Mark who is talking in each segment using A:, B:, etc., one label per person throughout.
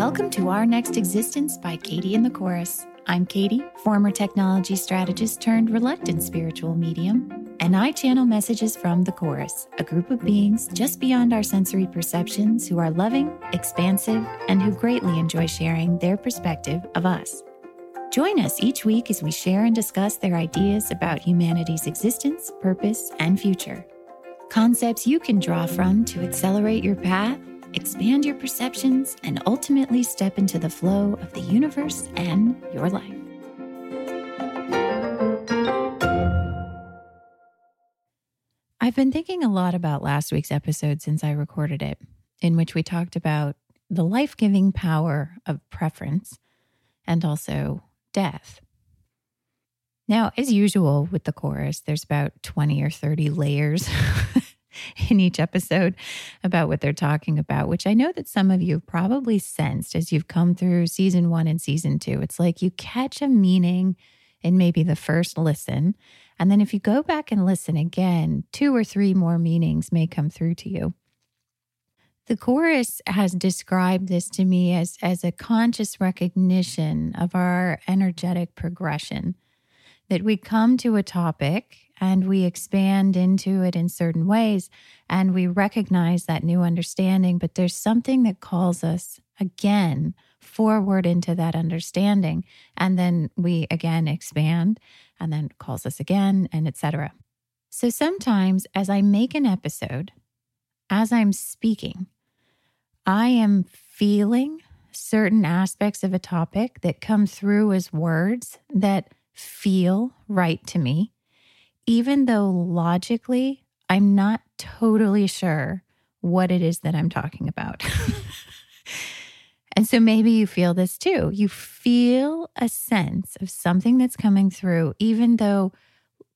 A: Welcome to Our Next Existence by Katie and the Chorus. I'm Katie, former technology strategist turned reluctant spiritual medium, and I channel messages from the Chorus, a group of beings just beyond our sensory perceptions who are loving, expansive, and who greatly enjoy sharing their perspective of us. Join us each week as we share and discuss their ideas about humanity's existence, purpose, and future. Concepts you can draw from to accelerate your path expand your perceptions, and ultimately step into the flow of the universe and your life. I've been thinking a lot about last week's episode since I recorded it, in which we talked about the life giving power of preference and also death. Now, as usual with the chorus, there's about 20 or 30 layers in each episode about what they're talking about, which I know that some of you have probably sensed as you've come through season one and season two. It's like you catch a meaning in maybe the first listen. And then if you go back and listen again, two or three more meanings may come through to you. The chorus has described this to me as, as a conscious recognition of our energetic progression, that we come to a topic and we expand into it in certain ways and we recognize that new understanding. But there's something that calls us again forward into that understanding. And then we again expand and then calls us again and etc. So sometimes as I make an episode, as I'm speaking, I am feeling certain aspects of a topic that come through as words that feel right to me even though logically I'm not totally sure what it is that I'm talking about. and so maybe you feel this too. You feel a sense of something that's coming through, even though,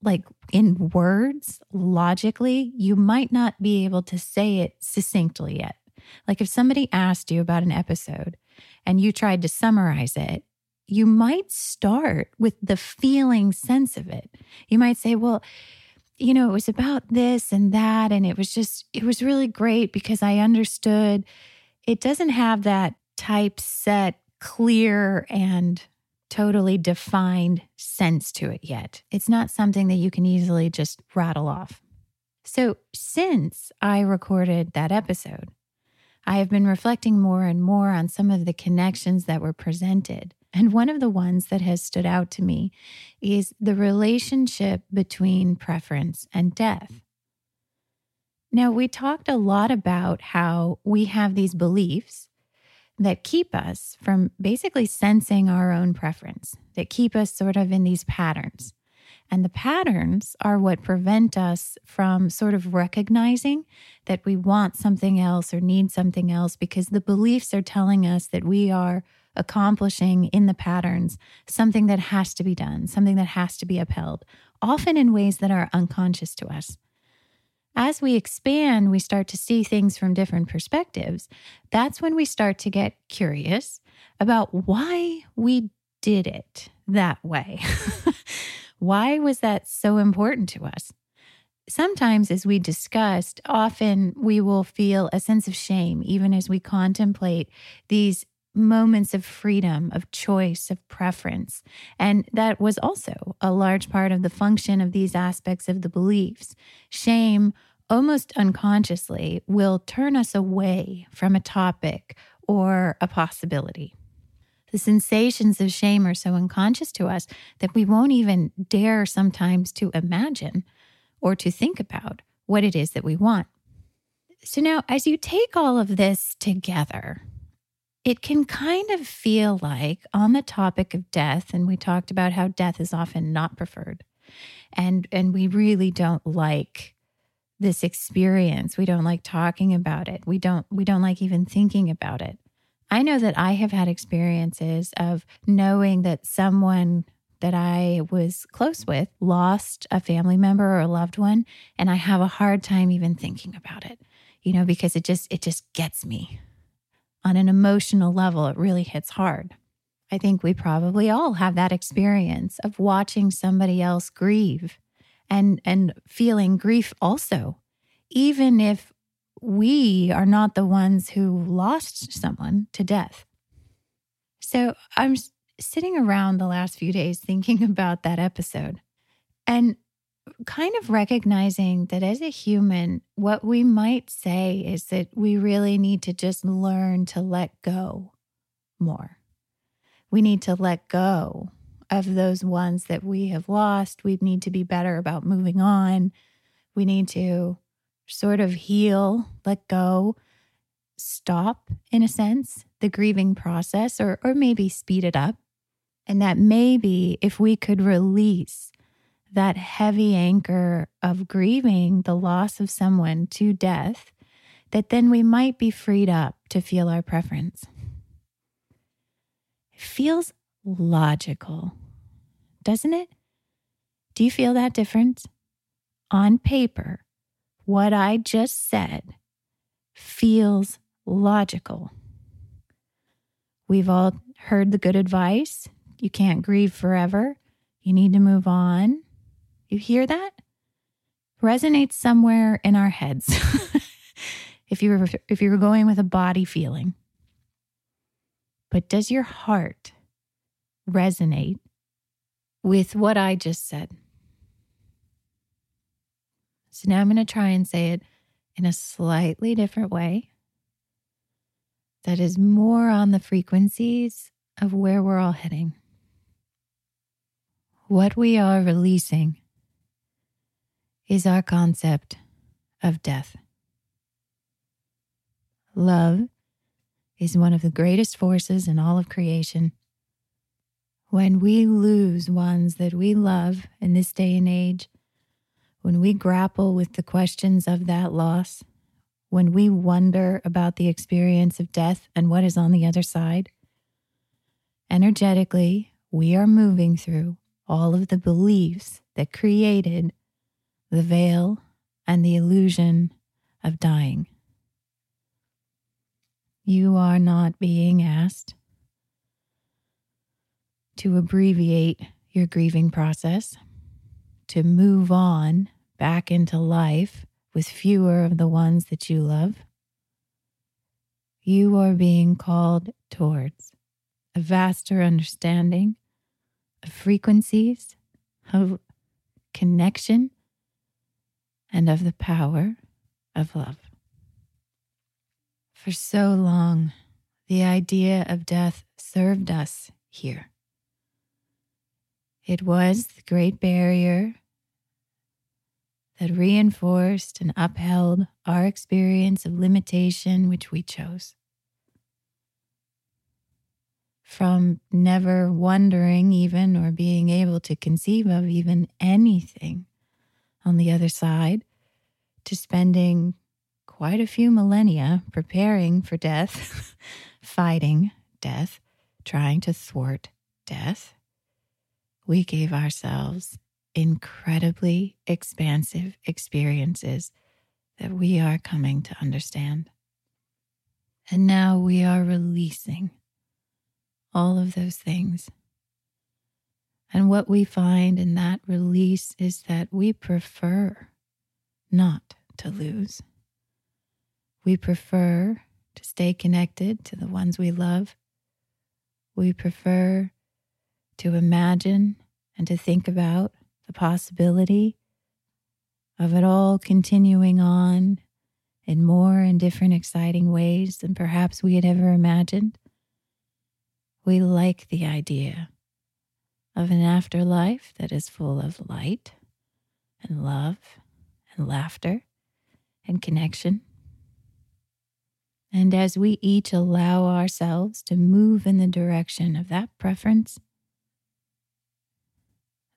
A: like in words, logically, you might not be able to say it succinctly yet. Like if somebody asked you about an episode and you tried to summarize it, you might start with the feeling sense of it. You might say, well, you know, it was about this and that. And it was just, it was really great because I understood it doesn't have that typeset, clear, and totally defined sense to it yet. It's not something that you can easily just rattle off. So, since I recorded that episode, I have been reflecting more and more on some of the connections that were presented and one of the ones that has stood out to me is the relationship between preference and death. Now, we talked a lot about how we have these beliefs that keep us from basically sensing our own preference, that keep us sort of in these patterns. And the patterns are what prevent us from sort of recognizing that we want something else or need something else because the beliefs are telling us that we are accomplishing in the patterns something that has to be done, something that has to be upheld, often in ways that are unconscious to us. As we expand, we start to see things from different perspectives. That's when we start to get curious about why we did it that way. why was that so important to us? Sometimes, as we discussed, often we will feel a sense of shame, even as we contemplate these moments of freedom, of choice, of preference. And that was also a large part of the function of these aspects of the beliefs. Shame, almost unconsciously, will turn us away from a topic or a possibility. The sensations of shame are so unconscious to us that we won't even dare sometimes to imagine or to think about what it is that we want. So now, as you take all of this together, it can kind of feel like on the topic of death and we talked about how death is often not preferred and and we really don't like this experience. We don't like talking about it. We don't we don't like even thinking about it. I know that i have had experiences of knowing that someone that i was close with lost a family member or a loved one and i have a hard time even thinking about it you know because it just it just gets me on an emotional level, it really hits hard. I think we probably all have that experience of watching somebody else grieve and and feeling grief also even if we are not the ones who lost someone to death. So I'm sitting around the last few days thinking about that episode and kind of recognizing that as a human, what we might say is that we really need to just learn to let go more. We need to let go of those ones that we have lost. We need to be better about moving on. We need to sort of heal, let go, stop, in a sense, the grieving process, or, or maybe speed it up. And that maybe if we could release that heavy anchor of grieving the loss of someone to death, that then we might be freed up to feel our preference. It feels logical, doesn't it? Do you feel that difference? On paper, what I just said feels logical. We've all heard the good advice. You can't grieve forever. You need to move on. You hear that? Resonates somewhere in our heads. if you were if you were going with a body feeling. But does your heart resonate with what I just said? So now I'm going to try and say it in a slightly different way that is more on the frequencies of where we're all heading. What we are releasing is our concept of death. Love is one of the greatest forces in all of creation. When we lose ones that we love in this day and age, when we grapple with the questions of that loss, when we wonder about the experience of death and what is on the other side, energetically, we are moving through all of the beliefs that created the veil and the illusion of dying. You are not being asked to abbreviate your grieving process, to move on back into life with fewer of the ones that you love. You are being called towards a vaster understanding of frequencies, of connection, and of the power of love. For so long, the idea of death served us here. It was the great barrier that reinforced and upheld our experience of limitation, which we chose. From never wondering, even, or being able to conceive of even anything on the other side, to spending quite a few millennia preparing for death, fighting death, trying to thwart death, we gave ourselves incredibly expansive experiences that we are coming to understand. And now we are releasing all of those things. And what we find in that release is that we prefer not to lose. We prefer to stay connected to the ones we love. We prefer to imagine and to think about the possibility of it all continuing on in more and different exciting ways than perhaps we had ever imagined. We like the idea of an afterlife that is full of light and love and laughter and connection. And as we each allow ourselves to move in the direction of that preference,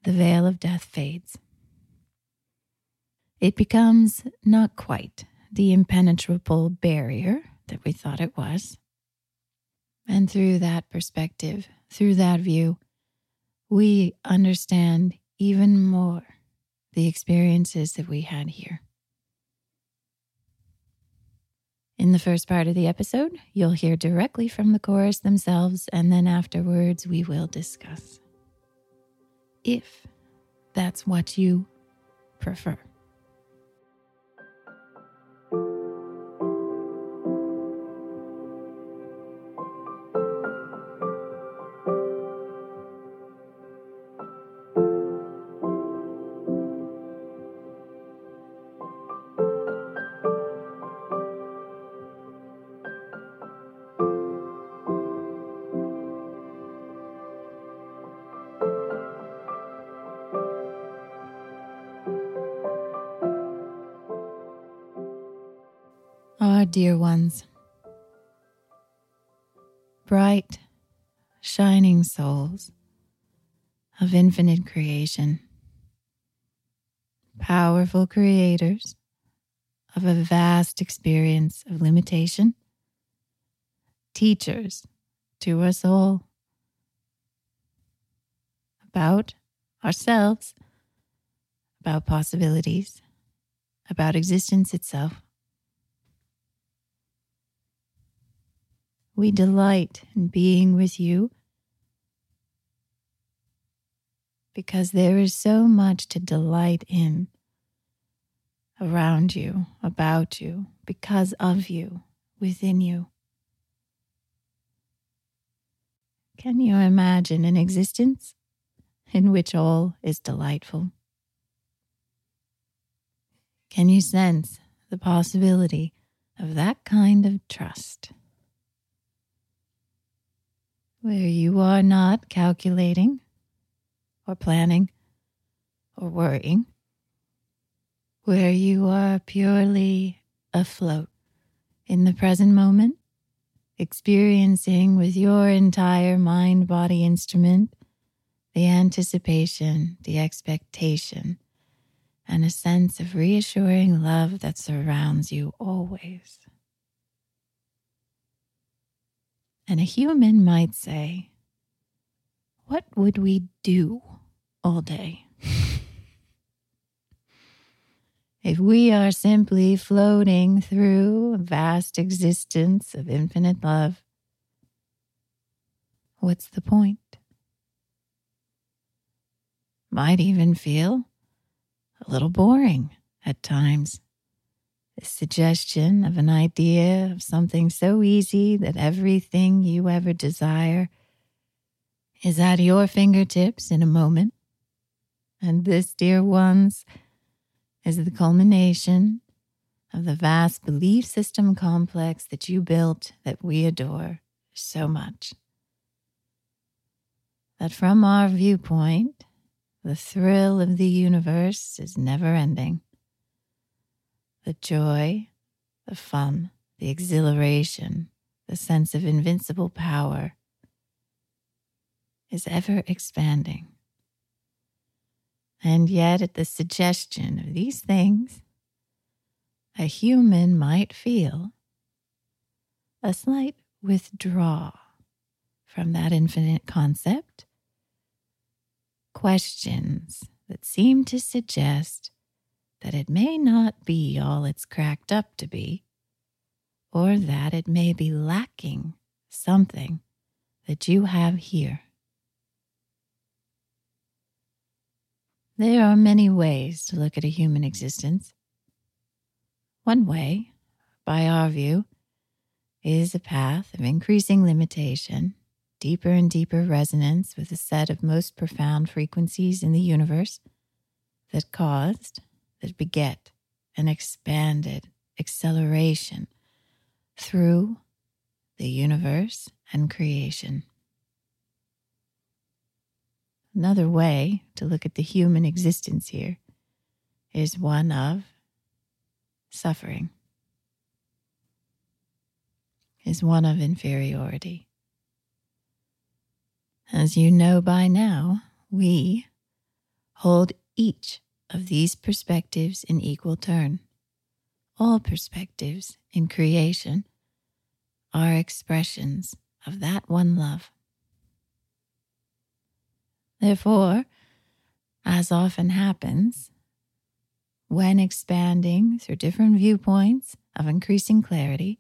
A: the veil of death fades. It becomes not quite the impenetrable barrier that we thought it was. And through that perspective, through that view, we understand even more the experiences that we had here. In the first part of the episode, you'll hear directly from the chorus themselves, and then afterwards, we will discuss if that's what you prefer. Dear ones, bright, shining souls of infinite creation, powerful creators of a vast experience of limitation, teachers to us all about ourselves, about possibilities, about existence itself. We delight in being with you because there is so much to delight in around you, about you, because of you, within you. Can you imagine an existence in which all is delightful? Can you sense the possibility of that kind of trust? Where you are not calculating or planning or worrying, where you are purely afloat in the present moment, experiencing with your entire mind body instrument the anticipation, the expectation, and a sense of reassuring love that surrounds you always. And a human might say, What would we do all day? if we are simply floating through a vast existence of infinite love, what's the point? Might even feel a little boring at times. The suggestion of an idea of something so easy that everything you ever desire is at your fingertips in a moment. And this, dear ones, is the culmination of the vast belief system complex that you built that we adore so much. That from our viewpoint, the thrill of the universe is never ending. The joy, the fun, the exhilaration, the sense of invincible power is ever expanding. And yet, at the suggestion of these things, a human might feel a slight withdrawal from that infinite concept questions that seem to suggest that it may not be all it's cracked up to be, or that it may be lacking something that you have here. There are many ways to look at a human existence. One way, by our view, is a path of increasing limitation deeper and deeper resonance with a set of most profound frequencies in the universe that caused, that beget, an expanded acceleration through the universe and creation. Another way to look at the human existence here is one of suffering, is one of inferiority. As you know by now, we hold each of these perspectives in equal turn. All perspectives in creation are expressions of that one love. Therefore, as often happens, when expanding through different viewpoints of increasing clarity,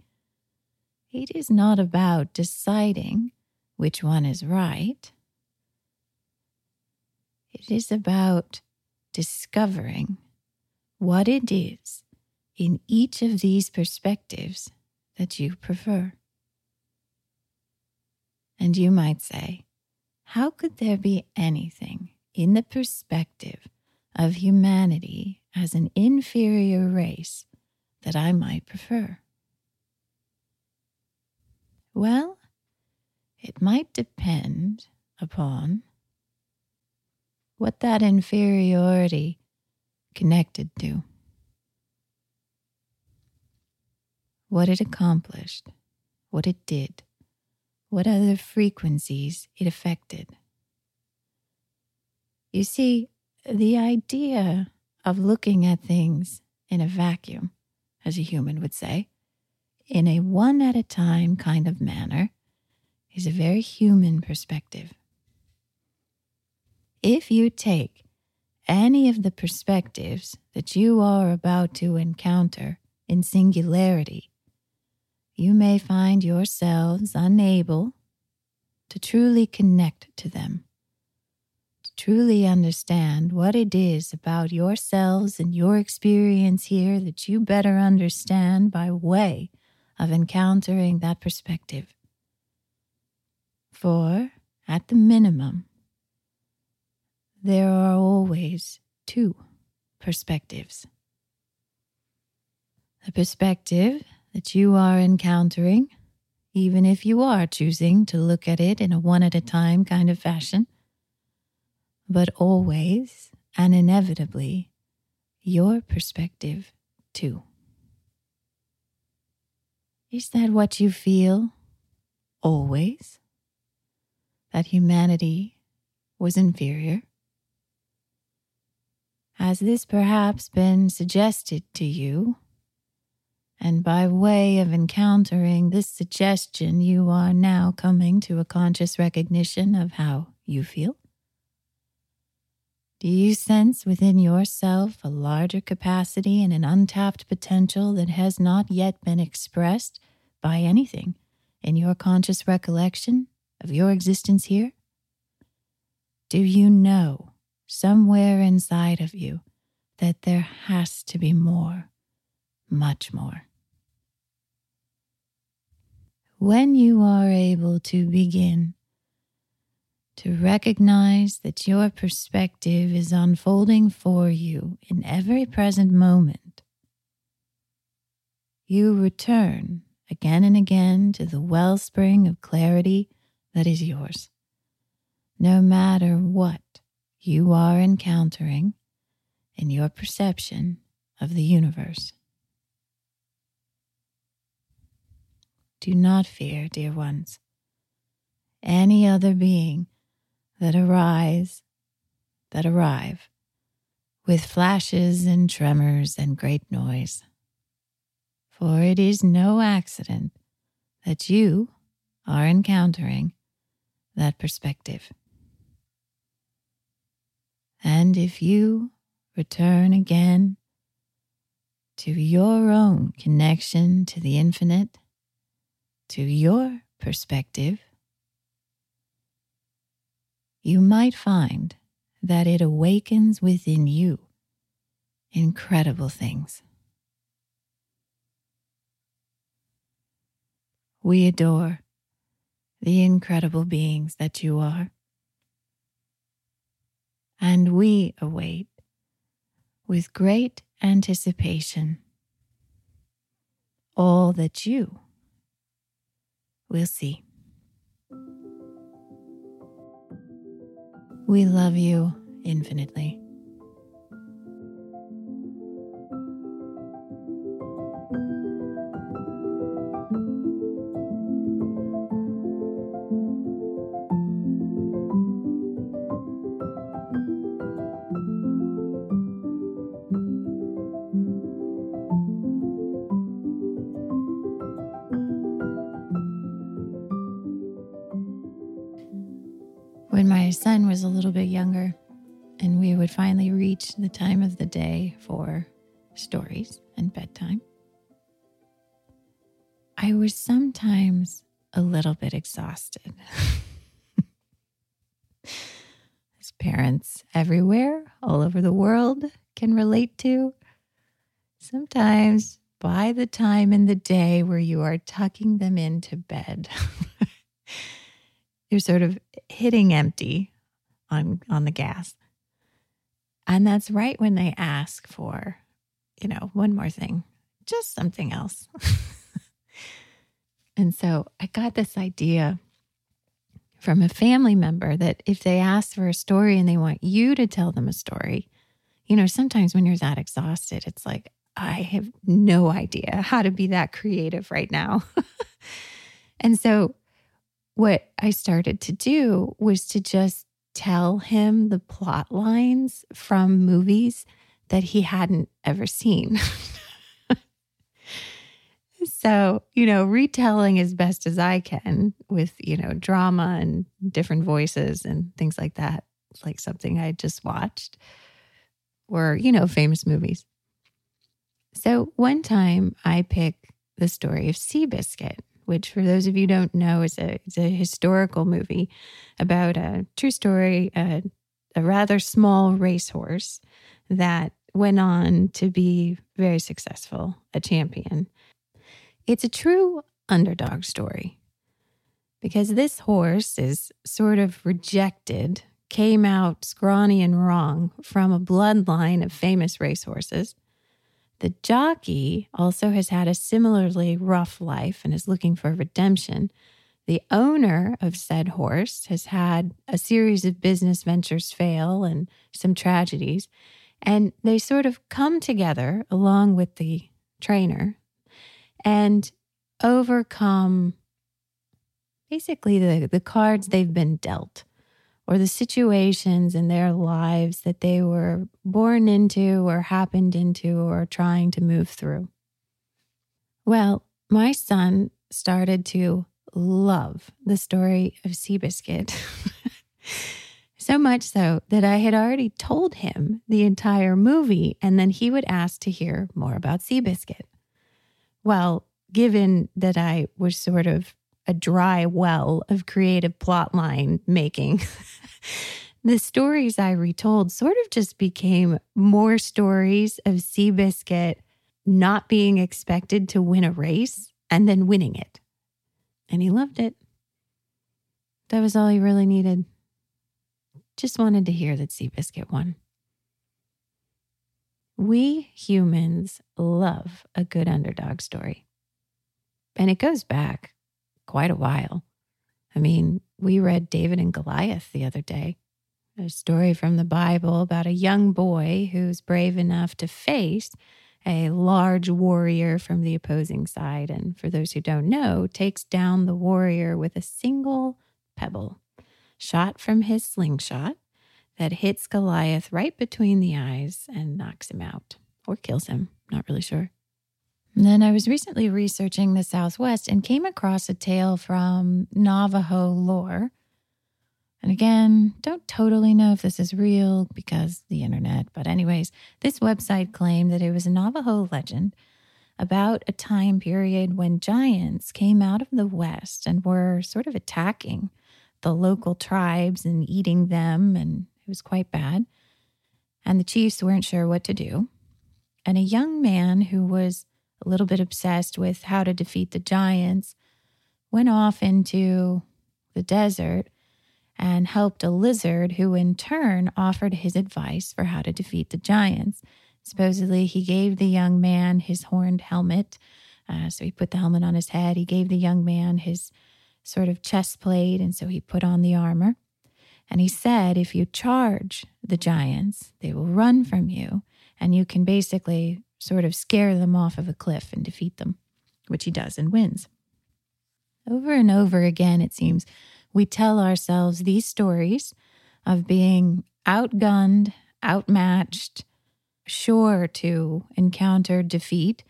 A: it is not about deciding which one is right. It is about discovering what it is in each of these perspectives that you prefer. And you might say, how could there be anything in the perspective of humanity as an inferior race that I might prefer? Well, it might depend upon what that inferiority connected to. what it accomplished, what it did, what other frequencies it affected. You see, the idea of looking at things in a vacuum, as a human would say, in a one at a time kind of manner, is a very human perspective. If you take any of the perspectives that you are about to encounter in singularity, you may find yourselves unable to truly connect to them, to truly understand what it is about yourselves and your experience here that you better understand by way of encountering that perspective. For, at the minimum, there are always two perspectives. The perspective that you are encountering, even if you are choosing to look at it in a one at a time kind of fashion, but always and inevitably your perspective too. Is that what you feel always? That humanity was inferior? Has this perhaps been suggested to you? And by way of encountering this suggestion, you are now coming to a conscious recognition of how you feel? Do you sense within yourself a larger capacity and an untapped potential that has not yet been expressed by anything in your conscious recollection of your existence here? Do you know somewhere inside of you that there has to be more, much more? When you are able to begin to recognize that your perspective is unfolding for you in every present moment, you return again and again to the wellspring of clarity that is yours. No matter what you are encountering in your perception of the universe. Do not fear, dear ones, any other being that arise, that arrive, with flashes and tremors and great noise. For it is no accident that you are encountering that perspective. And if you return again to your own connection to the infinite, to your perspective, you might find that it awakens within you incredible things. We adore the incredible beings that you are, and we await with great anticipation all that you will see. We love you infinitely. Time of the day for stories and bedtime, I was sometimes a little bit exhausted. As parents everywhere, all over the world, can relate to. Sometimes by the time in the day where you are tucking them into bed, you're sort of hitting empty on on the gas. And that's right when they ask for, you know, one more thing, just something else. and so I got this idea from a family member that if they ask for a story and they want you to tell them a story, you know, sometimes when you're that exhausted, it's like, I have no idea how to be that creative right now. and so, what I started to do was to just tell him the plot lines from movies that he hadn't ever seen. so, you know, retelling as best as I can with, you know, drama and different voices and things like that, like something I just watched or, you know, famous movies. So one time I pick the story of Seabiscuit, which for those of you don't know is a, it's a historical movie about a true story, a, a rather small racehorse that went on to be very successful, a champion. It's a true underdog story because this horse is sort of rejected, came out scrawny and wrong from a bloodline of famous racehorses. The jockey also has had a similarly rough life and is looking for redemption. The owner of said horse has had a series of business ventures fail and some tragedies, and they sort of come together along with the trainer and overcome basically the, the cards they've been dealt or the situations in their lives that they were born into or happened into or trying to move through. Well, my son started to love the story of Seabiscuit. so much so that I had already told him the entire movie, and then he would ask to hear more about Seabiscuit. Well, given that I was sort of a dry well of creative plotline making. the stories I retold sort of just became more stories of Seabiscuit not being expected to win a race and then winning it. And he loved it. That was all he really needed. Just wanted to hear that Seabiscuit won. We humans love a good underdog story. And it goes back quite a while. I mean, we read David and Goliath the other day, a story from the Bible about a young boy who's brave enough to face a large warrior from the opposing side. And for those who don't know, takes down the warrior with a single pebble shot from his slingshot that hits Goliath right between the eyes and knocks him out or kills him. Not really sure. And then I was recently researching the Southwest and came across a tale from Navajo lore. And again, don't totally know if this is real because the internet, but, anyways, this website claimed that it was a Navajo legend about a time period when giants came out of the West and were sort of attacking the local tribes and eating them, and it was quite bad. And the chiefs weren't sure what to do. And a young man who was a little bit obsessed with how to defeat the giants, went off into the desert and helped a lizard who in turn offered his advice for how to defeat the giants. Supposedly, he gave the young man his horned helmet. Uh, so he put the helmet on his head. He gave the young man his sort of chest plate. And so he put on the armor. And he said, if you charge the giants, they will run from you. And you can basically sort of scare them off of a cliff and defeat them, which he does and wins. Over and over again, it seems, we tell ourselves these stories of being outgunned, outmatched, sure to encounter defeat,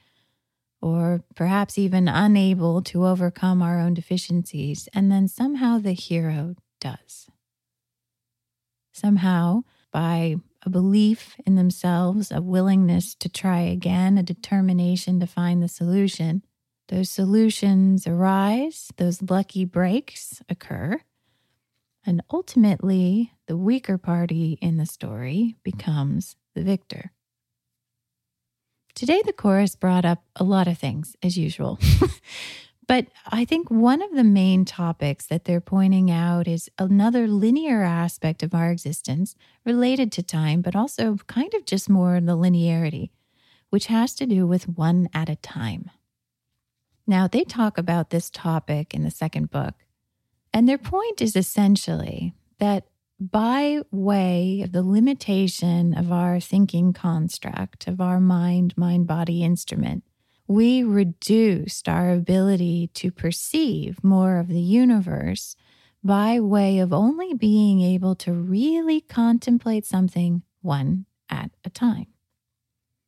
A: or perhaps even unable to overcome our own deficiencies, and then somehow the hero does. Somehow, by a belief in themselves, a willingness to try again, a determination to find the solution. Those solutions arise, those lucky breaks occur, and ultimately, the weaker party in the story becomes the victor. Today, the chorus brought up a lot of things, as usual. But I think one of the main topics that they're pointing out is another linear aspect of our existence related to time, but also kind of just more the linearity, which has to do with one at a time. Now, they talk about this topic in the second book, and their point is essentially that by way of the limitation of our thinking construct, of our mind mind body instrument, we reduced our ability to perceive more of the universe by way of only being able to really contemplate something one at a time.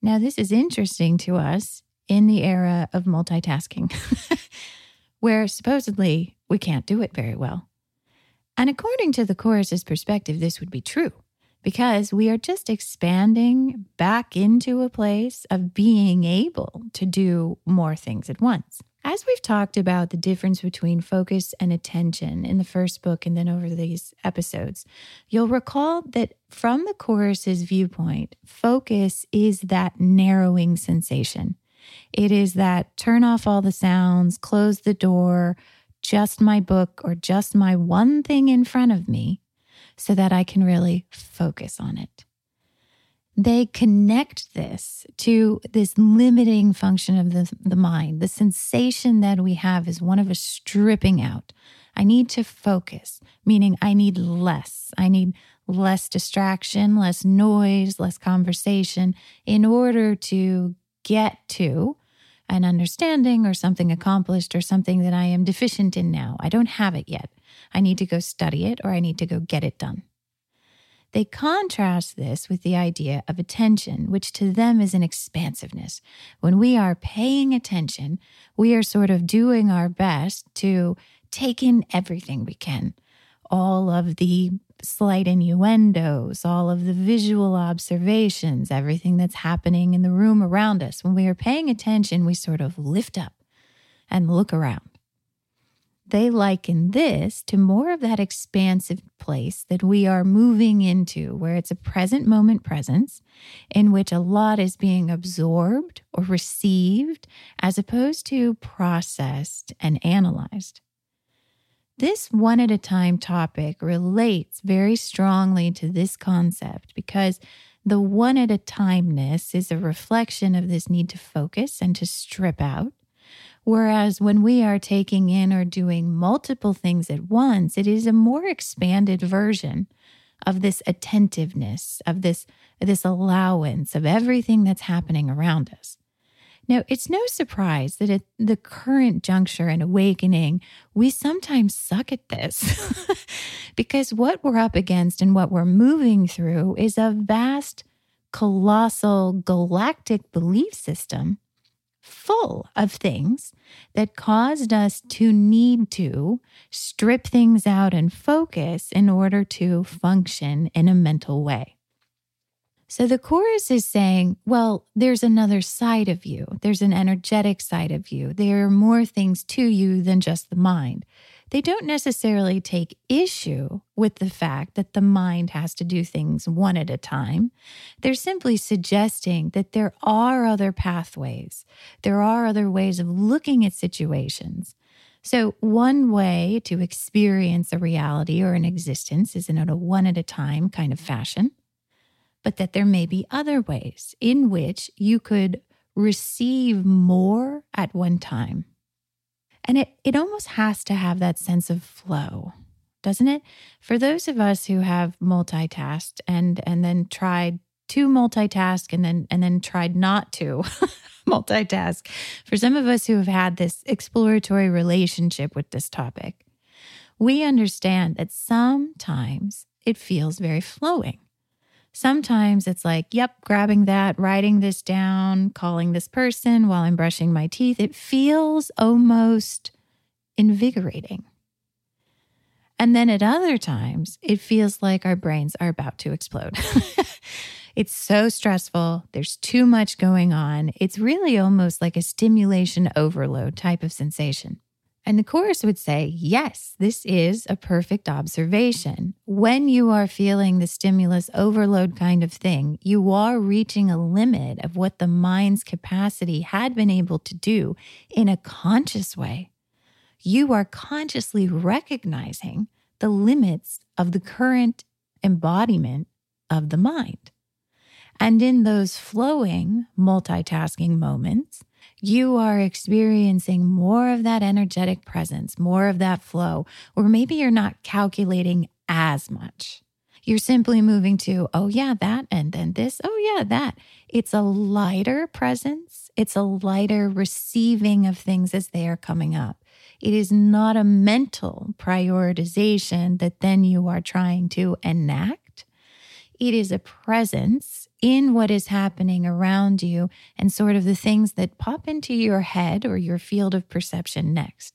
A: Now, this is interesting to us in the era of multitasking, where supposedly we can't do it very well. And according to the Chorus's perspective, this would be true because we are just expanding back into a place of being able to do more things at once. As we've talked about the difference between focus and attention in the first book and then over these episodes, you'll recall that from the Chorus's viewpoint, focus is that narrowing sensation. It is that turn off all the sounds, close the door, just my book or just my one thing in front of me so that I can really focus on it. They connect this to this limiting function of the, the mind. The sensation that we have is one of a stripping out. I need to focus, meaning I need less. I need less distraction, less noise, less conversation in order to get to an understanding or something accomplished or something that I am deficient in now. I don't have it yet. I need to go study it or I need to go get it done. They contrast this with the idea of attention, which to them is an expansiveness. When we are paying attention, we are sort of doing our best to take in everything we can. All of the slight innuendos, all of the visual observations, everything that's happening in the room around us. When we are paying attention, we sort of lift up and look around. They liken this to more of that expansive place that we are moving into, where it's a present moment presence in which a lot is being absorbed or received as opposed to processed and analyzed. This one at a time topic relates very strongly to this concept because the one at a timeness is a reflection of this need to focus and to strip out. Whereas when we are taking in or doing multiple things at once, it is a more expanded version of this attentiveness, of this, this allowance of everything that's happening around us. Now, it's no surprise that at the current juncture and awakening, we sometimes suck at this because what we're up against and what we're moving through is a vast, colossal, galactic belief system full of things that caused us to need to strip things out and focus in order to function in a mental way. So the chorus is saying, well, there's another side of you. There's an energetic side of you. There are more things to you than just the mind. They don't necessarily take issue with the fact that the mind has to do things one at a time. They're simply suggesting that there are other pathways. There are other ways of looking at situations. So, one way to experience a reality or an existence is in a one at a time kind of fashion but that there may be other ways in which you could receive more at one time. And it, it almost has to have that sense of flow, doesn't it? For those of us who have multitasked and and then tried to multitask and then and then tried not to multitask, for some of us who have had this exploratory relationship with this topic, we understand that sometimes it feels very flowing. Sometimes it's like, yep, grabbing that, writing this down, calling this person while I'm brushing my teeth. It feels almost invigorating. And then at other times, it feels like our brains are about to explode. it's so stressful. There's too much going on. It's really almost like a stimulation overload type of sensation. And the chorus would say, yes, this is a perfect observation. When you are feeling the stimulus overload kind of thing, you are reaching a limit of what the mind's capacity had been able to do in a conscious way. You are consciously recognizing the limits of the current embodiment of the mind. And in those flowing multitasking moments, you are experiencing more of that energetic presence, more of that flow, or maybe you're not calculating as much. You're simply moving to, oh, yeah, that, and then this, oh, yeah, that. It's a lighter presence, it's a lighter receiving of things as they are coming up. It is not a mental prioritization that then you are trying to enact. It is a presence in what is happening around you and sort of the things that pop into your head or your field of perception next.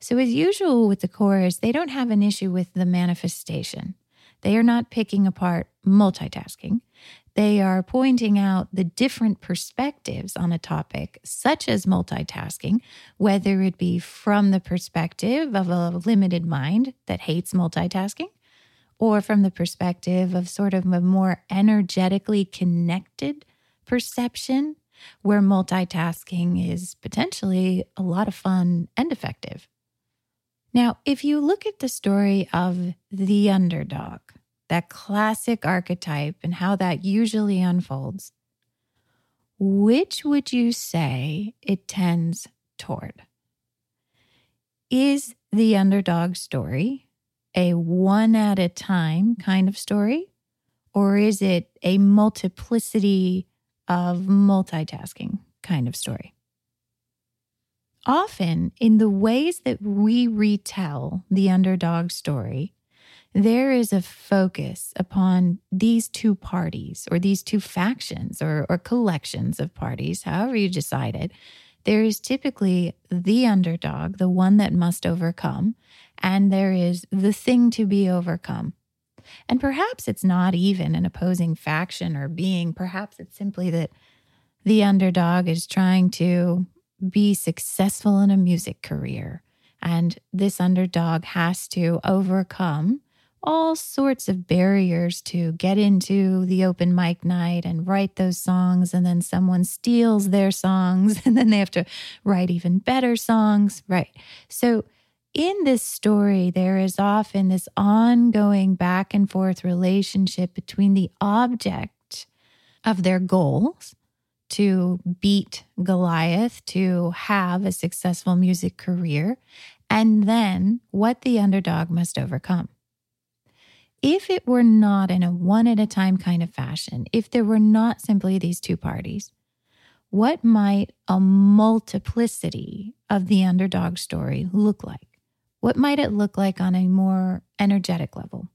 A: So, as usual with the chorus, they don't have an issue with the manifestation. They are not picking apart multitasking. They are pointing out the different perspectives on a topic, such as multitasking, whether it be from the perspective of a limited mind that hates multitasking, or from the perspective of sort of a more energetically connected perception where multitasking is potentially a lot of fun and effective. Now, if you look at the story of the underdog, that classic archetype and how that usually unfolds, which would you say it tends toward? Is the underdog story a one at a time kind of story? Or is it a multiplicity of multitasking kind of story? Often, in the ways that we retell the underdog story, there is a focus upon these two parties or these two factions or, or collections of parties, however you decide it. There is typically the underdog, the one that must overcome, and there is the thing to be overcome. And perhaps it's not even an opposing faction or being, perhaps it's simply that the underdog is trying to be successful in a music career. And this underdog has to overcome all sorts of barriers to get into the open mic night and write those songs. And then someone steals their songs and then they have to write even better songs. Right. So in this story, there is often this ongoing back and forth relationship between the object of their goals to beat Goliath, to have a successful music career, and then what the underdog must overcome. If it were not in a one at a time kind of fashion, if there were not simply these two parties, what might a multiplicity of the underdog story look like? What might it look like on a more energetic level?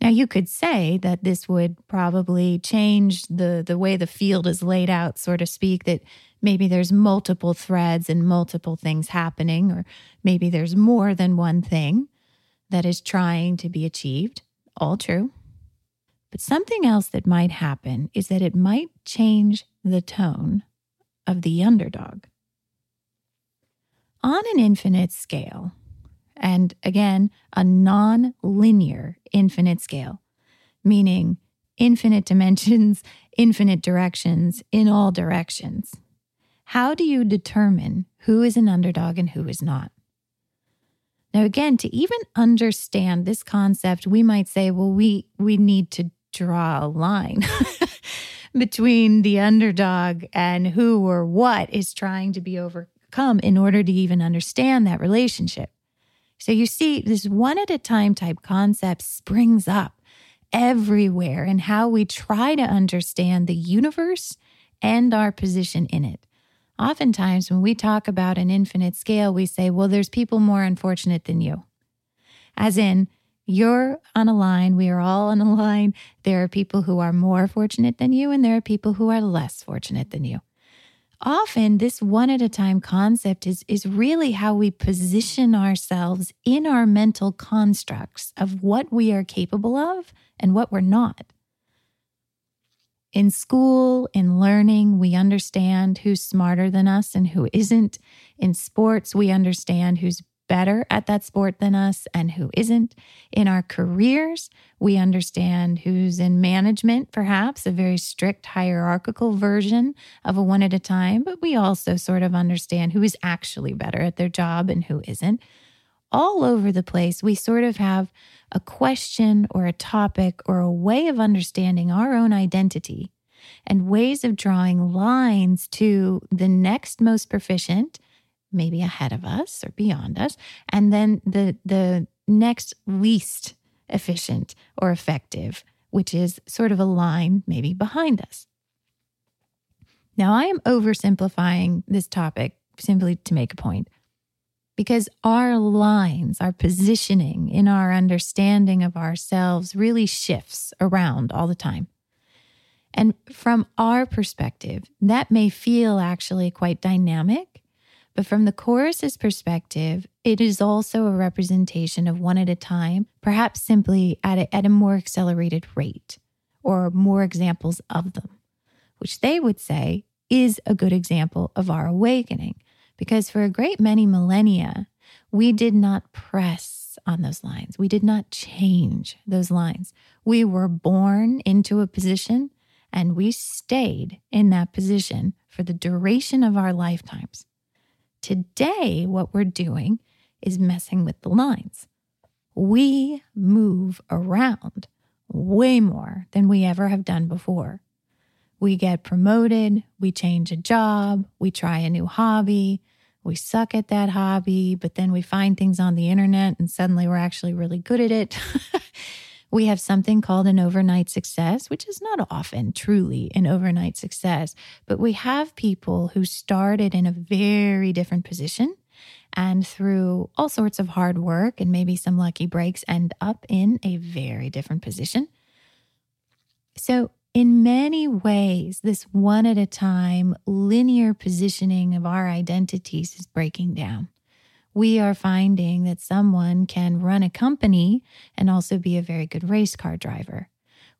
A: Now, you could say that this would probably change the, the way the field is laid out, so to speak, that maybe there's multiple threads and multiple things happening, or maybe there's more than one thing that is trying to be achieved. All true. But something else that might happen is that it might change the tone of the underdog on an infinite scale, and again, a non linear infinite scale, meaning infinite dimensions, infinite directions in all directions. How do you determine who is an underdog and who is not? Now, again, to even understand this concept, we might say, well, we, we need to draw a line between the underdog and who or what is trying to be over, come in order to even understand that relationship. So you see, this one at a time type concept springs up everywhere in how we try to understand the universe and our position in it. Oftentimes, when we talk about an infinite scale, we say, well, there's people more unfortunate than you. As in, you're on a line, we are all on a line. There are people who are more fortunate than you, and there are people who are less fortunate than you often this one at a time concept is, is really how we position ourselves in our mental constructs of what we are capable of and what we're not. In school, in learning, we understand who's smarter than us and who isn't. In sports, we understand who's better at that sport than us and who isn't. In our careers, we understand who's in management, perhaps a very strict hierarchical version of a one at a time, but we also sort of understand who is actually better at their job and who isn't. All over the place, we sort of have a question or a topic or a way of understanding our own identity and ways of drawing lines to the next most proficient maybe ahead of us or beyond us and then the the next least efficient, or effective, which is sort of a line maybe behind us. Now, I am oversimplifying this topic simply to make a point because our lines, our positioning in our understanding of ourselves really shifts around all the time. And from our perspective, that may feel actually quite dynamic, but from the chorus's perspective, it is also a representation of one at a time, perhaps simply at a, at a more accelerated rate or more examples of them, which they would say is a good example of our awakening because for a great many millennia, we did not press on those lines. We did not change those lines. We were born into a position and we stayed in that position for the duration of our lifetimes. Today, what we're doing is messing with the lines. We move around way more than we ever have done before. We get promoted, we change a job, we try a new hobby, we suck at that hobby, but then we find things on the internet and suddenly we're actually really good at it. we have something called an overnight success, which is not often truly an overnight success, but we have people who started in a very different position and through all sorts of hard work and maybe some lucky breaks end up in a very different position. So in many ways, this one at a time linear positioning of our identities is breaking down. We are finding that someone can run a company and also be a very good race car driver.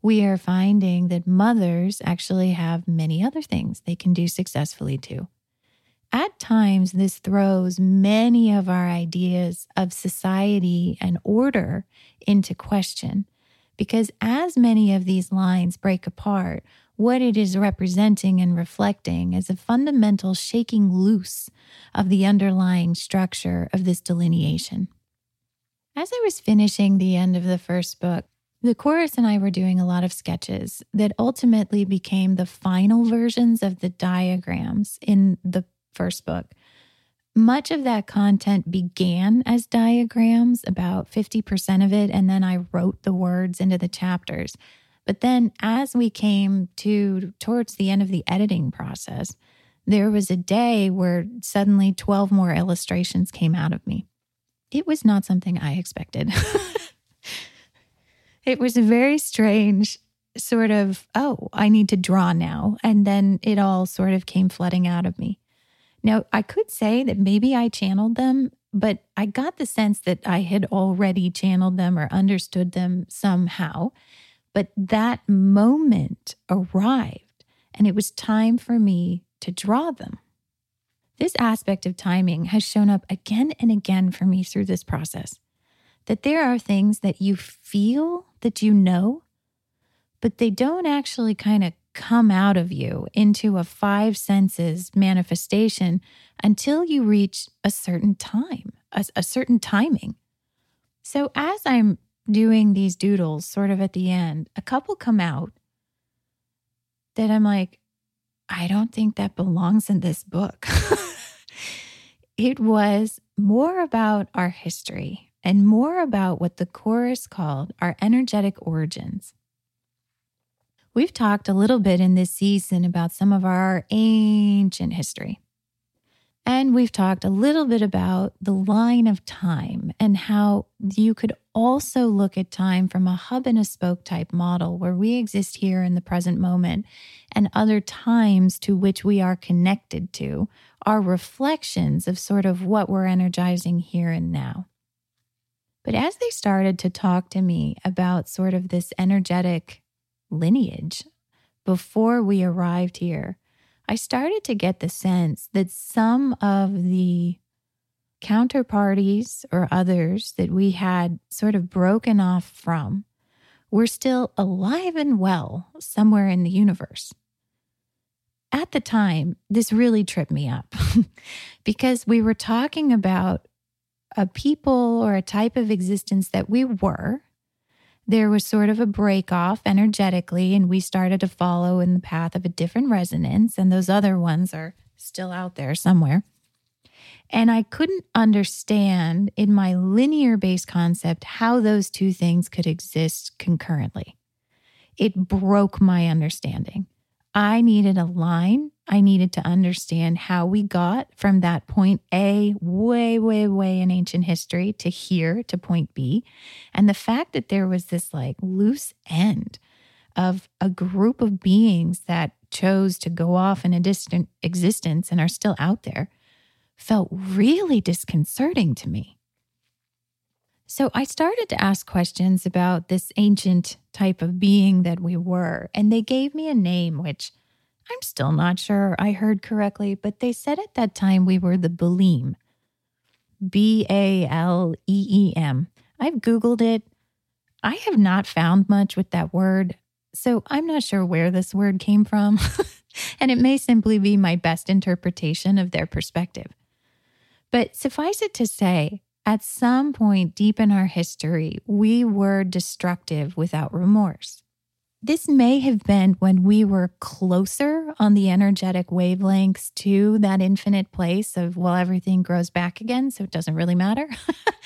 A: We are finding that mothers actually have many other things they can do successfully too. At times, this throws many of our ideas of society and order into question because as many of these lines break apart, what it is representing and reflecting is a fundamental shaking loose of the underlying structure of this delineation. As I was finishing the end of the first book, the chorus and I were doing a lot of sketches that ultimately became the final versions of the diagrams in the first book. Much of that content began as diagrams, about 50% of it, and then I wrote the words into the chapters. But then as we came to towards the end of the editing process, there was a day where suddenly 12 more illustrations came out of me. It was not something I expected. it was a very strange sort of, oh, I need to draw now. And then it all sort of came flooding out of me. Now, I could say that maybe I channeled them, but I got the sense that I had already channeled them or understood them somehow. But that moment arrived, and it was time for me to draw them. This aspect of timing has shown up again and again for me through this process. That there are things that you feel that you know, but they don't actually kind of come out of you into a five senses manifestation until you reach a certain time, a, a, certain timing. So, as I'm doing these doodles sort of at the end, a couple come out that I'm like, I don't think that belongs in this book. it was more about our history and more about what the chorus called our energetic origins. We've talked a little bit in this season about some of our ancient history. And we've talked a little bit about the line of time and how you could also look at time from a hub and a spoke type model where we exist here in the present moment and other times to which we are connected to are reflections of sort of what we're energizing here and now. But as they started to talk to me about sort of this energetic lineage before we arrived here, I started to get the sense that some of the counterparties or others that we had sort of broken off from were still alive and well somewhere in the universe. At the time, this really tripped me up because we were talking about a people or a type of existence that we were there was sort of a break off energetically, and we started to follow in the path of a different resonance. And those other ones are still out there somewhere. And I couldn't understand in my linear based concept how those two things could exist concurrently. It broke my understanding. I needed a line. I needed to understand how we got from that point A, way, way, way in ancient history, to here, to point B. And the fact that there was this like loose end of a group of beings that chose to go off in a distant existence and are still out there felt really disconcerting to me. So I started to ask questions about this ancient type of being that we were, and they gave me a name which I'm still not sure I heard correctly, but they said at that time we were the Baleem. B A L E E M. I've Googled it. I have not found much with that word, so I'm not sure where this word came from. and it may simply be my best interpretation of their perspective. But suffice it to say, at some point deep in our history, we were destructive without remorse. This may have been when we were closer on the energetic wavelengths to that infinite place of, well, everything grows back again, so it doesn't really matter.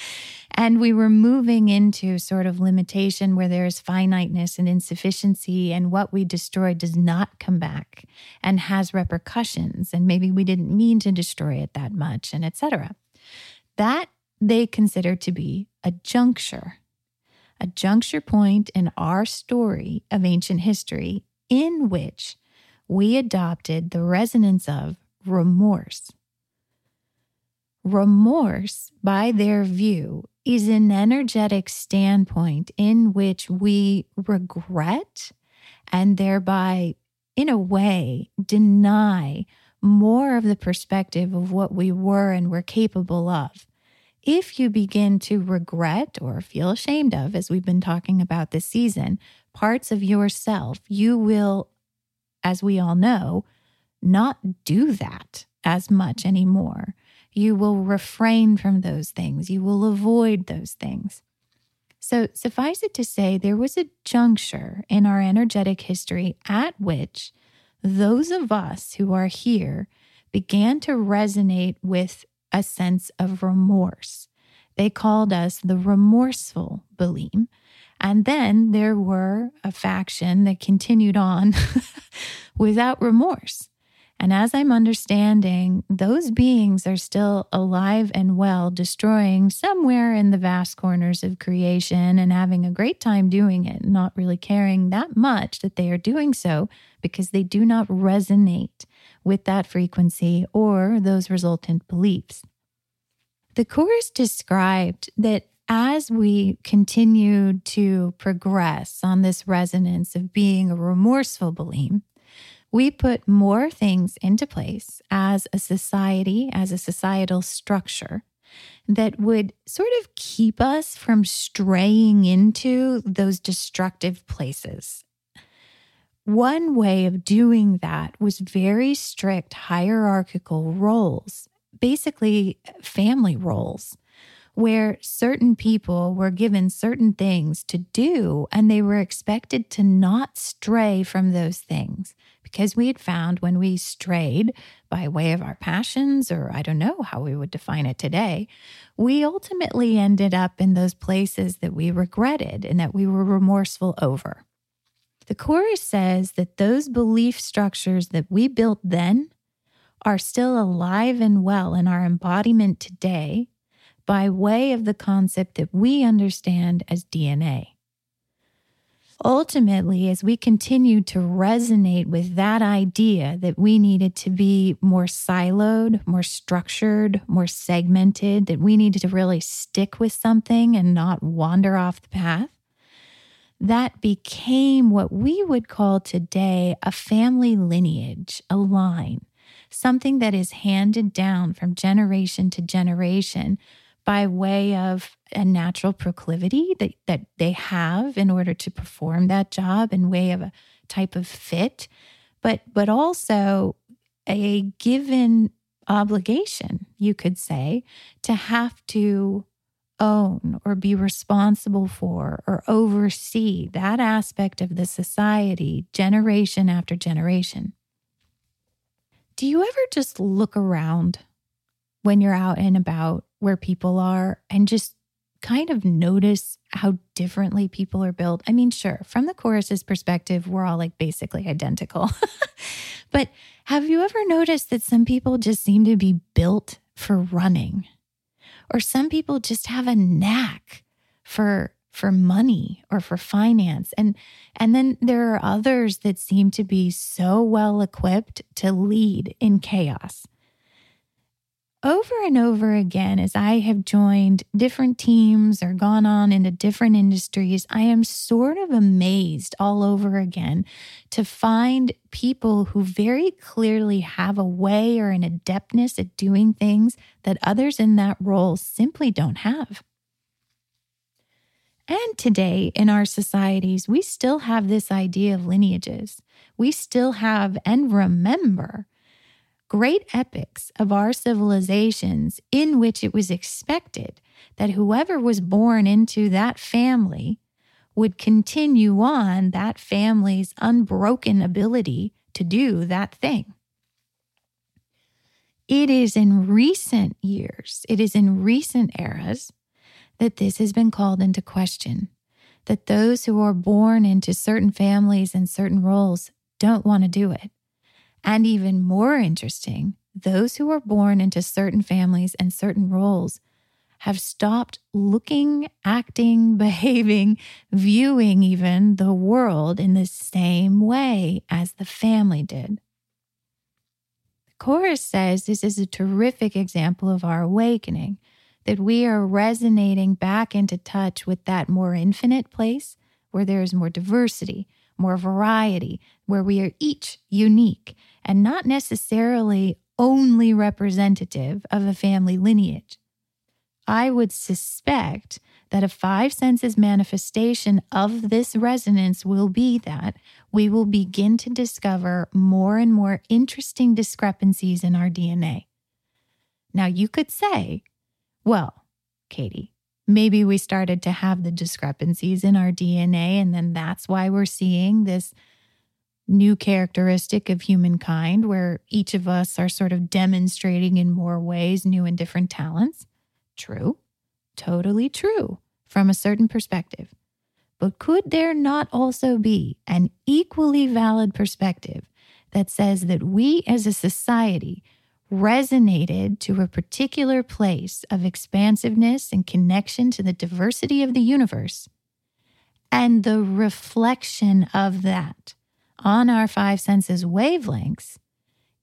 A: and we were moving into sort of limitation where there's finiteness and insufficiency, and what we destroy does not come back and has repercussions. And maybe we didn't mean to destroy it that much, and etc. That they consider to be a juncture a juncture point in our story of ancient history in which we adopted the resonance of remorse. Remorse, by their view, is an energetic standpoint in which we regret and thereby, in a way, deny more of the perspective of what we were and were capable of if you begin to regret or feel ashamed of, as we've been talking about this season, parts of yourself, you will, as we all know, not do that as much anymore. You will refrain from those things, you will avoid those things. So, suffice it to say, there was a juncture in our energetic history at which those of us who are here began to resonate with a sense of remorse. They called us the remorseful Baleem. And then there were a faction that continued on without remorse. And as I'm understanding, those beings are still alive and well, destroying somewhere in the vast corners of creation and having a great time doing it, not really caring that much that they are doing so because they do not resonate with that frequency or those resultant beliefs. The Chorus described that as we continued to progress on this resonance of being a remorseful Baleem, we put more things into place as a society, as a societal structure that would sort of keep us from straying into those destructive places one way of doing that was very strict hierarchical roles, basically family roles, where certain people were given certain things to do and they were expected to not stray from those things. Because we had found when we strayed by way of our passions, or I don't know how we would define it today, we ultimately ended up in those places that we regretted and that we were remorseful over. The chorus says that those belief structures that we built then are still alive and well in our embodiment today by way of the concept that we understand as DNA. Ultimately, as we continued to resonate with that idea that we needed to be more siloed, more structured, more segmented, that we needed to really stick with something and not wander off the path, that became what we would call today a family lineage, a line, something that is handed down from generation to generation by way of a natural proclivity that, that they have in order to perform that job in way of a type of fit, but but also a given obligation, you could say, to have to own or be responsible for or oversee that aspect of the society generation after generation. Do you ever just look around when you're out and about where people are and just kind of notice how differently people are built? I mean, sure, from the chorus's perspective, we're all like basically identical. but have you ever noticed that some people just seem to be built for running? Or some people just have a knack for for money or for finance. And and then there are others that seem to be so well equipped to lead in chaos over and over again, as I have joined different teams or gone on into different industries, I am sort of amazed all over again to find people who very clearly have a way or an adeptness at doing things that others in that role simply don't have. And today in our societies, we still have this idea of lineages. We still have and remember great epics of our civilizations in which it was expected that whoever was born into that family would continue on that family's unbroken ability to do that thing. It is in recent years, it is in recent eras that this has been called into question. That those who are born into certain families and certain roles don't want to do it. And even more interesting, those who were born into certain families and certain roles have stopped looking, acting, behaving, viewing even the world in the same way as the family did. The chorus says this is a terrific example of our awakening, that we are resonating back into touch with that more infinite place where there is more diversity, more variety, where we are each unique and not necessarily only representative of a family lineage. I would suspect that a five senses manifestation of this resonance will be that we will begin to discover more and more interesting discrepancies in our DNA. Now, you could say, well, Katie, maybe we started to have the discrepancies in our DNA, and then that's why we're seeing this new characteristic of humankind where each of us are sort of demonstrating in more ways new and different talents. True, totally true from a certain perspective. But could there not also be an equally valid perspective that says that we as a society resonated to a particular place of expansiveness and connection to the diversity of the universe? And the reflection of that on our five senses wavelengths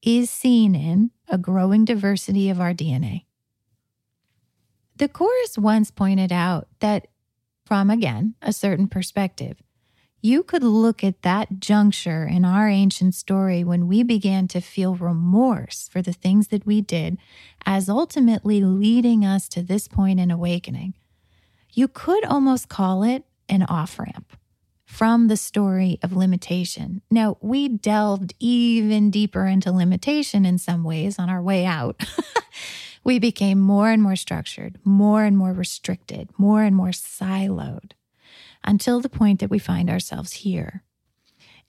A: is seen in a growing diversity of our DNA. The chorus once pointed out that, from again a certain perspective, you could look at that juncture in our ancient story when we began to feel remorse for the things that we did as ultimately leading us to this point in awakening. You could almost call it an off ramp from the story of limitation. Now, we delved even deeper into limitation in some ways on our way out. we became more and more structured, more and more restricted, more and more siloed until the point that we find ourselves here.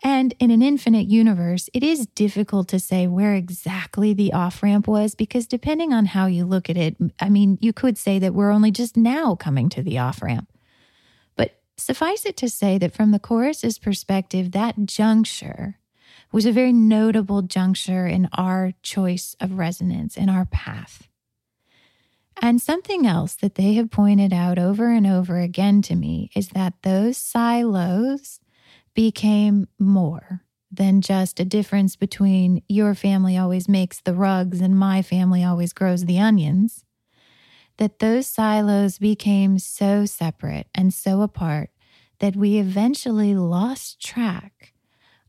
A: And in an infinite universe, it is difficult to say where exactly the off ramp was because depending on how you look at it, I mean, you could say that we're only just now coming to the off ramp. Suffice it to say that from the chorus's perspective, that juncture was a very notable juncture in our choice of resonance, in our path. And something else that they have pointed out over and over again to me is that those silos became more than just a difference between your family always makes the rugs and my family always grows the onions that those silos became so separate and so apart that we eventually lost track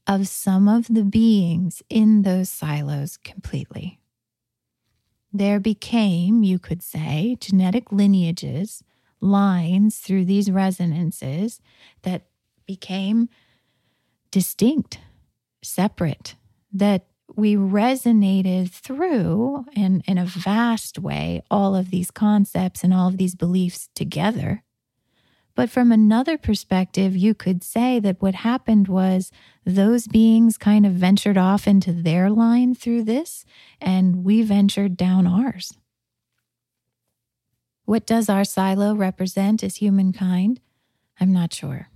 A: of some of the beings in those silos completely. There became, you could say, genetic lineages, lines through these resonances that became distinct, separate, that we resonated through in, in a vast way all of these concepts and all of these beliefs together. But from another perspective, you could say that what happened was those beings kind of ventured off into their line through this, and we ventured down ours. What does our silo represent as humankind? I'm not sure.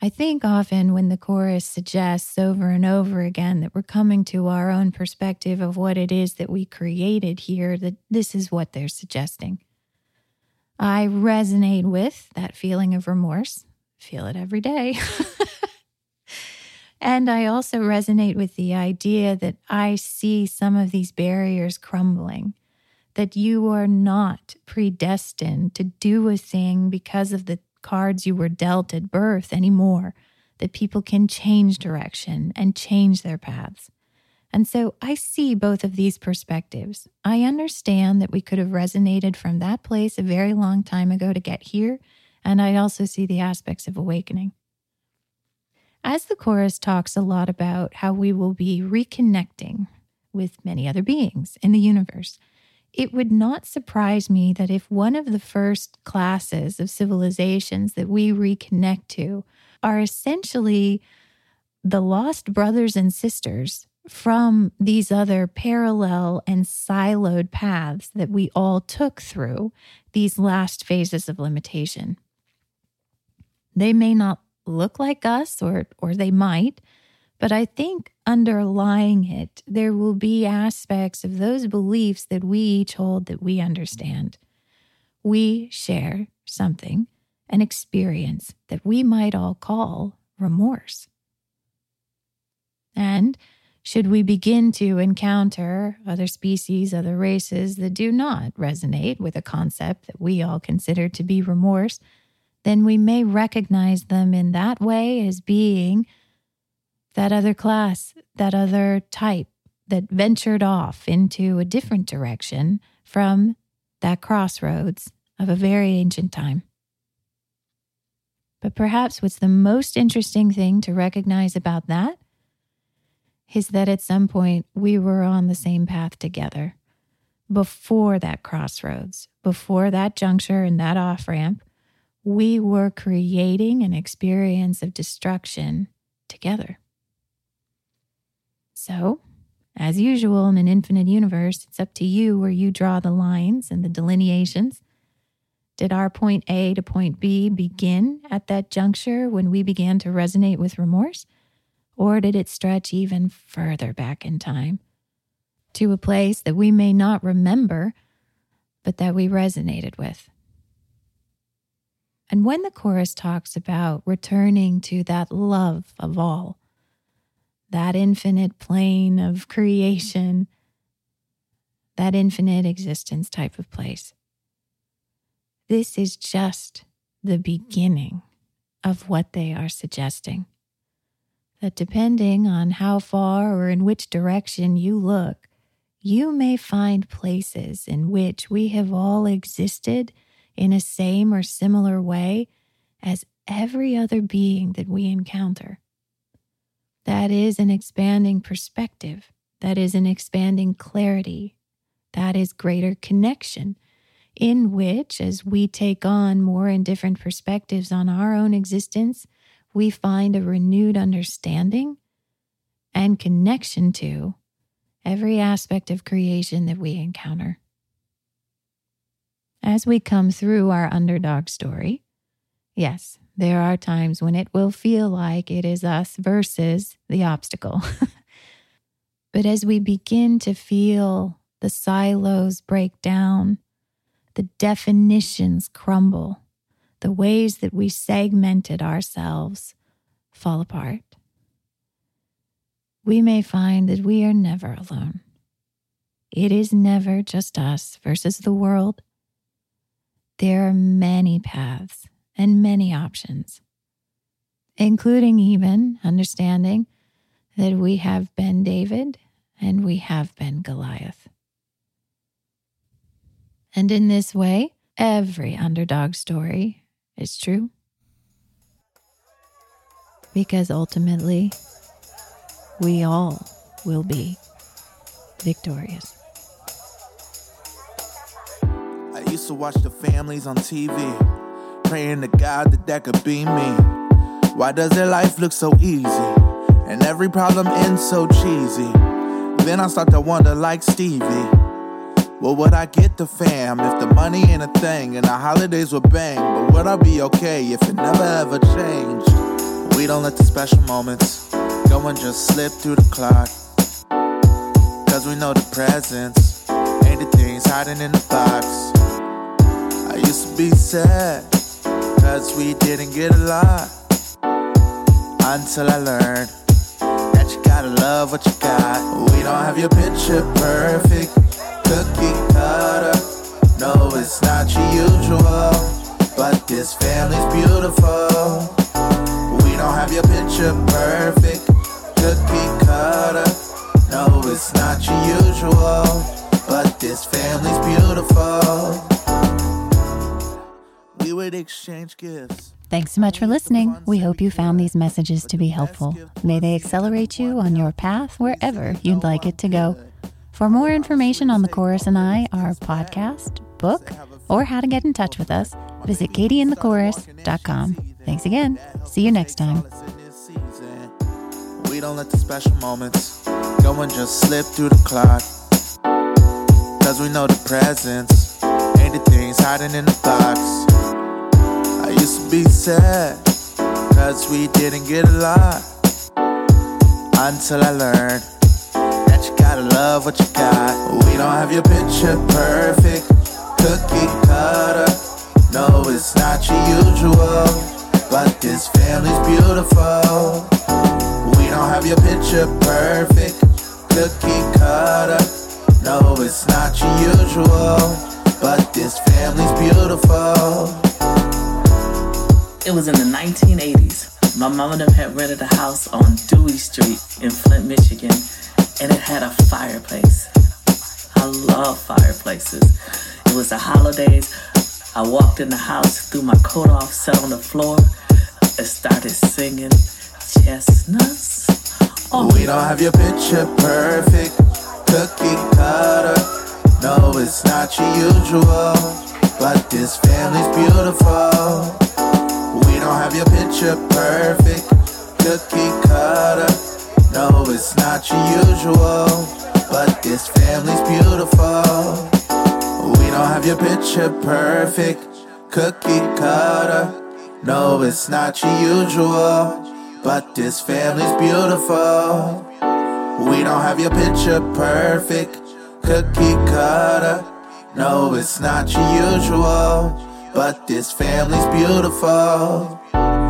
A: I think often when the chorus suggests over and over again that we're coming to our own perspective of what it is that we created here, that this is what they're suggesting. I resonate with that feeling of remorse, feel it every day. and I also resonate with the idea that I see some of these barriers crumbling, that you are not predestined to do a thing because of the cards you were dealt at birth anymore, that people can change direction and change their paths. And so I see both of these perspectives. I understand that we could have resonated from that place a very long time ago to get here, and I also see the aspects of awakening. As the chorus talks a lot about how we will be reconnecting with many other beings in the universe, it would not surprise me that if one of the first classes of civilizations that we reconnect to are essentially the lost brothers and sisters from these other parallel and siloed paths that we all took through these last phases of limitation. They may not look like us, or, or they might, but I think underlying it, there will be aspects of those beliefs that we each hold that we understand. We share something, an experience that we might all call remorse. And should we begin to encounter other species, other races that do not resonate with a concept that we all consider to be remorse, then we may recognize them in that way as being that other class, that other type that ventured off into a different direction from that crossroads of a very ancient time. But perhaps what's the most interesting thing to recognize about that is that at some point we were on the same path together before that crossroads, before that juncture and that off ramp. We were creating an experience of destruction together. So, as usual in an infinite universe, it's up to you where you draw the lines and the delineations. Did our point A to point B begin at that juncture when we began to resonate with remorse? Or did it stretch even further back in time to a place that we may not remember, but that we resonated with? And when the chorus talks about returning to that love of all, that infinite plane of creation, that infinite existence type of place. This is just the beginning of what they are suggesting. That depending on how far or in which direction you look, you may find places in which we have all existed in a same or similar way as every other being that we encounter. That is an expanding perspective. That is an expanding clarity. That is greater connection, in which, as we take on more and different perspectives on our own existence, we find a renewed understanding and connection to every aspect of creation that we encounter. As we come through our underdog story, yes, there are times when it will feel like it is us versus the obstacle. but as we begin to feel the silos break down, the definitions crumble, the ways that we segmented ourselves fall apart, we may find that we are never alone. It is never just us versus the world. There are many paths and many options, including even understanding that we have been David and we have been Goliath. And in this way, every underdog story is true. Because ultimately, we all will be victorious.
B: I used to watch the families on TV praying to God that that could be me. Why does their life look so easy? And every problem ends so cheesy. Then I start to wonder, like Stevie, What would I get the fam if the money ain't a thing and the holidays were bang? But would I be okay if it never ever changed? We don't let the special moments go and just slip through the clock. Cause we know the presents ain't the things hiding in the box. I used to be sad, cause we didn't get a lot. Until I learned that you gotta love what you got. We don't have your picture perfect cookie cutter. No, it's not your usual, but this family's beautiful. We don't have your picture perfect, cookie cutter. No, it's not your usual, but this family's beautiful. We would exchange gifts.
A: Thanks so much for listening. We hope you found these messages to be helpful. May they accelerate you on your path wherever you'd like it to go. For more information on the chorus and I, our podcast, book, or how to get in touch with us, visit katieandthechorus.com. Thanks again. See you next time.
B: We don't let the special moments go and just slip through the clock. Cause we know the presents ain't the things hiding in the box. Be sad, cause we didn't get a lot. Until I learned that you gotta love what you got. We don't have your picture perfect, cookie cutter. No, it's not your usual, but this family's beautiful. We don't have your picture perfect, cookie cutter. No, it's not your usual, but this family's beautiful.
C: It was in the 1980s. My mom and them had rented a house on Dewey Street in Flint, Michigan, and it had a fireplace. I love fireplaces. It was the holidays. I walked in the house, threw my coat off, sat on the floor, and started singing chestnuts. Oh,
B: We don't have your picture perfect, cookie cutter. No, it's not your usual, but this family's beautiful. We don't have your picture perfect, cookie cutter. No, it's not your usual, but this family's beautiful. We don't have your picture perfect, cookie cutter. No, it's not your usual, but this family's beautiful. We don't have your picture perfect, cookie cutter. No, it's not your usual, but this family's beautiful. Bye.